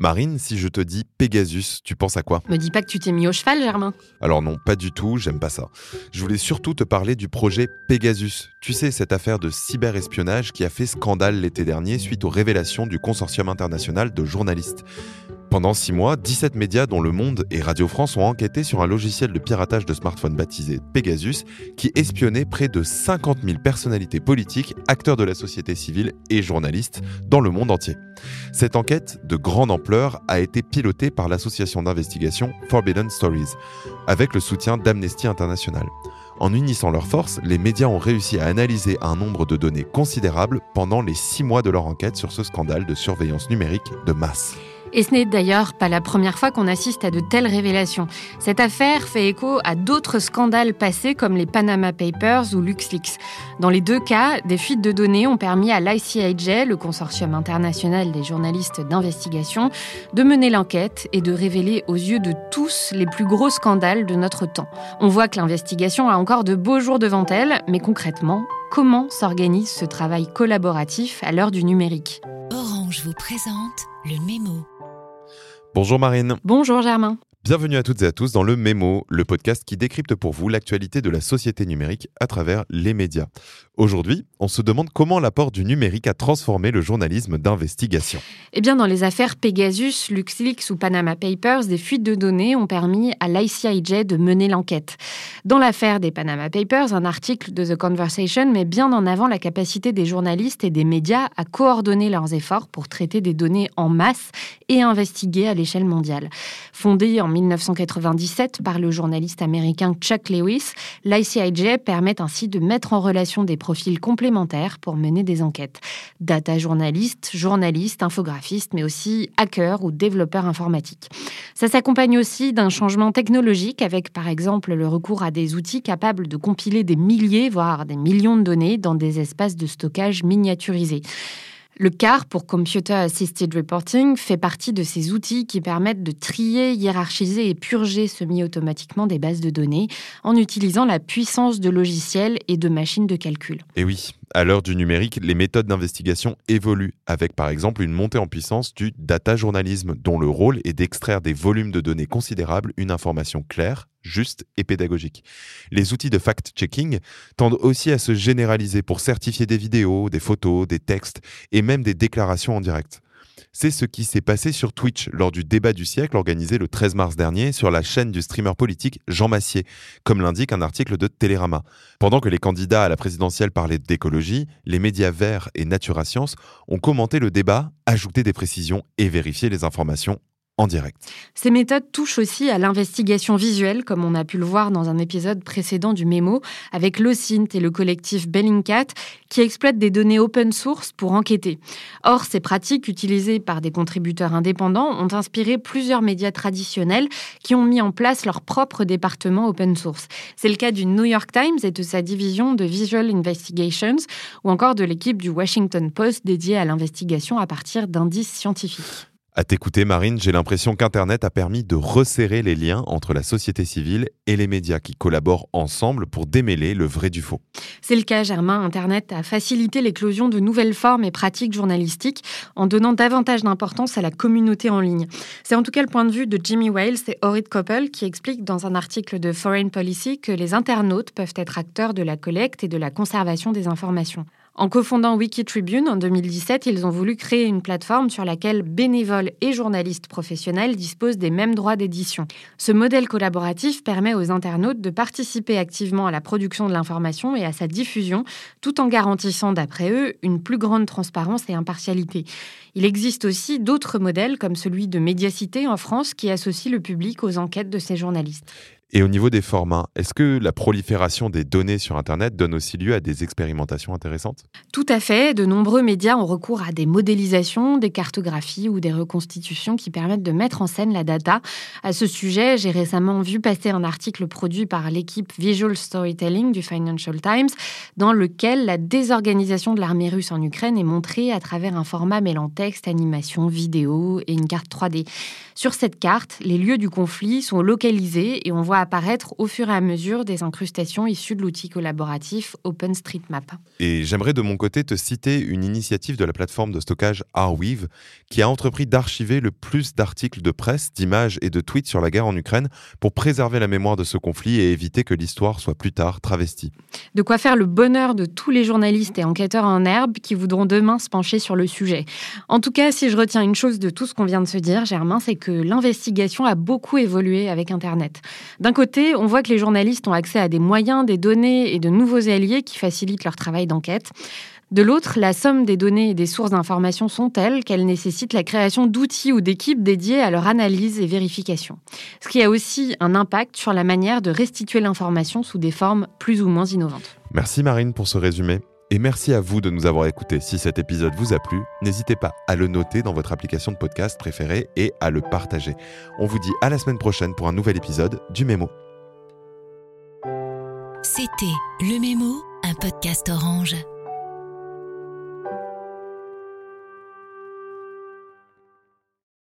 Marine, si je te dis Pegasus, tu penses à quoi? Me dis pas que tu t'es mis au cheval, Germain. Alors non, pas du tout, j'aime pas ça. Je voulais surtout te parler du projet Pegasus. Tu sais, cette affaire de cyberespionnage qui a fait scandale l'été dernier suite aux révélations du consortium international de journalistes. Pendant six mois, 17 médias dont Le Monde et Radio France ont enquêté sur un logiciel de piratage de smartphone baptisé Pegasus qui espionnait près de 50 000 personnalités politiques, acteurs de la société civile et journalistes dans le monde entier. Cette enquête de grande ampleur a été pilotée par l'association d'investigation Forbidden Stories, avec le soutien d'Amnesty International. En unissant leurs forces, les médias ont réussi à analyser un nombre de données considérable pendant les six mois de leur enquête sur ce scandale de surveillance numérique de masse. Et ce n'est d'ailleurs pas la première fois qu'on assiste à de telles révélations. Cette affaire fait écho à d'autres scandales passés comme les Panama Papers ou LuxLeaks. Dans les deux cas, des fuites de données ont permis à l'ICIJ, le consortium international des journalistes d'investigation, de mener l'enquête et de révéler aux yeux de tous les plus gros scandales de notre temps. On voit que l'investigation a encore de beaux jours devant elle, mais concrètement, comment s'organise ce travail collaboratif à l'heure du numérique? Orange vous présente le mémo. Bonjour Marine. Bonjour Germain. Bienvenue à toutes et à tous dans le Mémo, le podcast qui décrypte pour vous l'actualité de la société numérique à travers les médias. Aujourd'hui, on se demande comment l'apport du numérique a transformé le journalisme d'investigation. Eh bien, dans les affaires Pegasus, LuxLeaks ou Panama Papers, des fuites de données ont permis à l'ICIJ de mener l'enquête. Dans l'affaire des Panama Papers, un article de The Conversation met bien en avant la capacité des journalistes et des médias à coordonner leurs efforts pour traiter des données en masse et investiguer à l'échelle mondiale. Fondé en 1997 par le journaliste américain Chuck Lewis, l'ICIJ permet ainsi de mettre en relation des profils complémentaires pour mener des enquêtes. Data journalistes, journalistes, infographistes, mais aussi hackers ou développeurs informatiques. Ça s'accompagne aussi d'un changement technologique avec par exemple le recours à des outils capables de compiler des milliers, voire des millions de données dans des espaces de stockage miniaturisés. Le CAR, pour Computer Assisted Reporting, fait partie de ces outils qui permettent de trier, hiérarchiser et purger semi-automatiquement des bases de données en utilisant la puissance de logiciels et de machines de calcul. Oui, à l'heure du numérique, les méthodes d'investigation évoluent, avec par exemple une montée en puissance du data journalisme, dont le rôle est d'extraire des volumes de données considérables une information claire, juste et pédagogique. Les outils de fact-checking tendent aussi à se généraliser pour certifier des vidéos, des photos, des textes et même des déclarations en direct. C'est ce qui s'est passé sur Twitch lors du débat du siècle organisé le 13 mars dernier sur la chaîne du streamer politique Jean Massier, comme l'indique un article de Télérama. Pendant que les candidats à la présidentielle parlaient d'écologie, les médias verts et Natura Science ont commenté le débat, ajouté des précisions et vérifié les informations en direct. Ces méthodes touchent aussi à l'investigation visuelle, comme on a pu le voir dans un épisode précédent du Mémo, avec l'OSINT et le collectif Bellingcat, qui exploitent des données open source pour enquêter. Or, ces pratiques, utilisées par des contributeurs indépendants, ont inspiré plusieurs médias traditionnels qui ont mis en place leur propre département open source. C'est le cas du New York Times et de sa division de Visual Investigations, ou encore de l'équipe du Washington Post dédiée à l'investigation à partir d'indices scientifiques. À t'écouter, Marine, j'ai l'impression qu'Internet a permis de resserrer les liens entre la société civile et les médias qui collaborent ensemble pour démêler le vrai du faux. C'est le cas, Germain. Internet a facilité l'éclosion de nouvelles formes et pratiques journalistiques en donnant davantage d'importance à la communauté en ligne. C'est en tout cas le point de vue de Jimmy Wales et Orit Koppel qui expliquent dans un article de Foreign Policy que les internautes peuvent être acteurs de la collecte et de la conservation des informations. En cofondant Wikitribune en 2017, ils ont voulu créer une plateforme sur laquelle bénévoles et journalistes professionnels disposent des mêmes droits d'édition. Ce modèle collaboratif permet aux internautes de participer activement à la production de l'information et à sa diffusion, tout en garantissant, d'après eux, une plus grande transparence et impartialité. Il existe aussi d'autres modèles, comme celui de Médiacité en France, qui associe le public aux enquêtes de ces journalistes. Et au niveau des formats, est-ce que la prolifération des données sur Internet donne aussi lieu à des expérimentations intéressantes? Tout à fait. De nombreux médias ont recours à des modélisations, des cartographies ou des reconstitutions qui permettent de mettre en scène la data. À ce sujet, j'ai récemment vu passer un article produit par l'équipe Visual Storytelling du Financial Times, dans lequel la désorganisation de l'armée russe en Ukraine est montrée à travers un format mêlant texte, animation, vidéo et une carte 3D. Sur cette carte, les lieux du conflit sont localisés et on voit apparaître au fur et à mesure des incrustations issues de l'outil collaboratif OpenStreetMap. Et j'aimerais de mon côté te citer une initiative de la plateforme de stockage Arweave qui a entrepris d'archiver le plus d'articles de presse, d'images et de tweets sur la guerre en Ukraine pour préserver la mémoire de ce conflit et éviter que l'histoire soit plus tard travestie. De quoi faire le bonheur de tous les journalistes et enquêteurs en herbe qui voudront demain se pencher sur le sujet. En tout cas, si je retiens une chose de tout ce qu'on vient de se dire, Germain, c'est que l'investigation a beaucoup évolué avec Internet. D'un côté, on voit que les journalistes ont accès à des moyens, des données et de nouveaux alliés qui facilitent leur travail d'enquête. De l'autre, la somme des données et des sources d'informations sont telles qu'elles nécessitent la création d'outils ou d'équipes dédiées à leur analyse et vérification. Ce qui a aussi un impact sur la manière de restituer l'information sous des formes plus ou moins innovantes. Merci Marine pour ce résumé. Et merci à vous de nous avoir écoutés. Si cet épisode vous a plu, n'hésitez pas à le noter dans votre application de podcast préférée et à le partager. On vous dit à la semaine prochaine pour un nouvel épisode du Mémo. C'était Le Mémo, un podcast orange.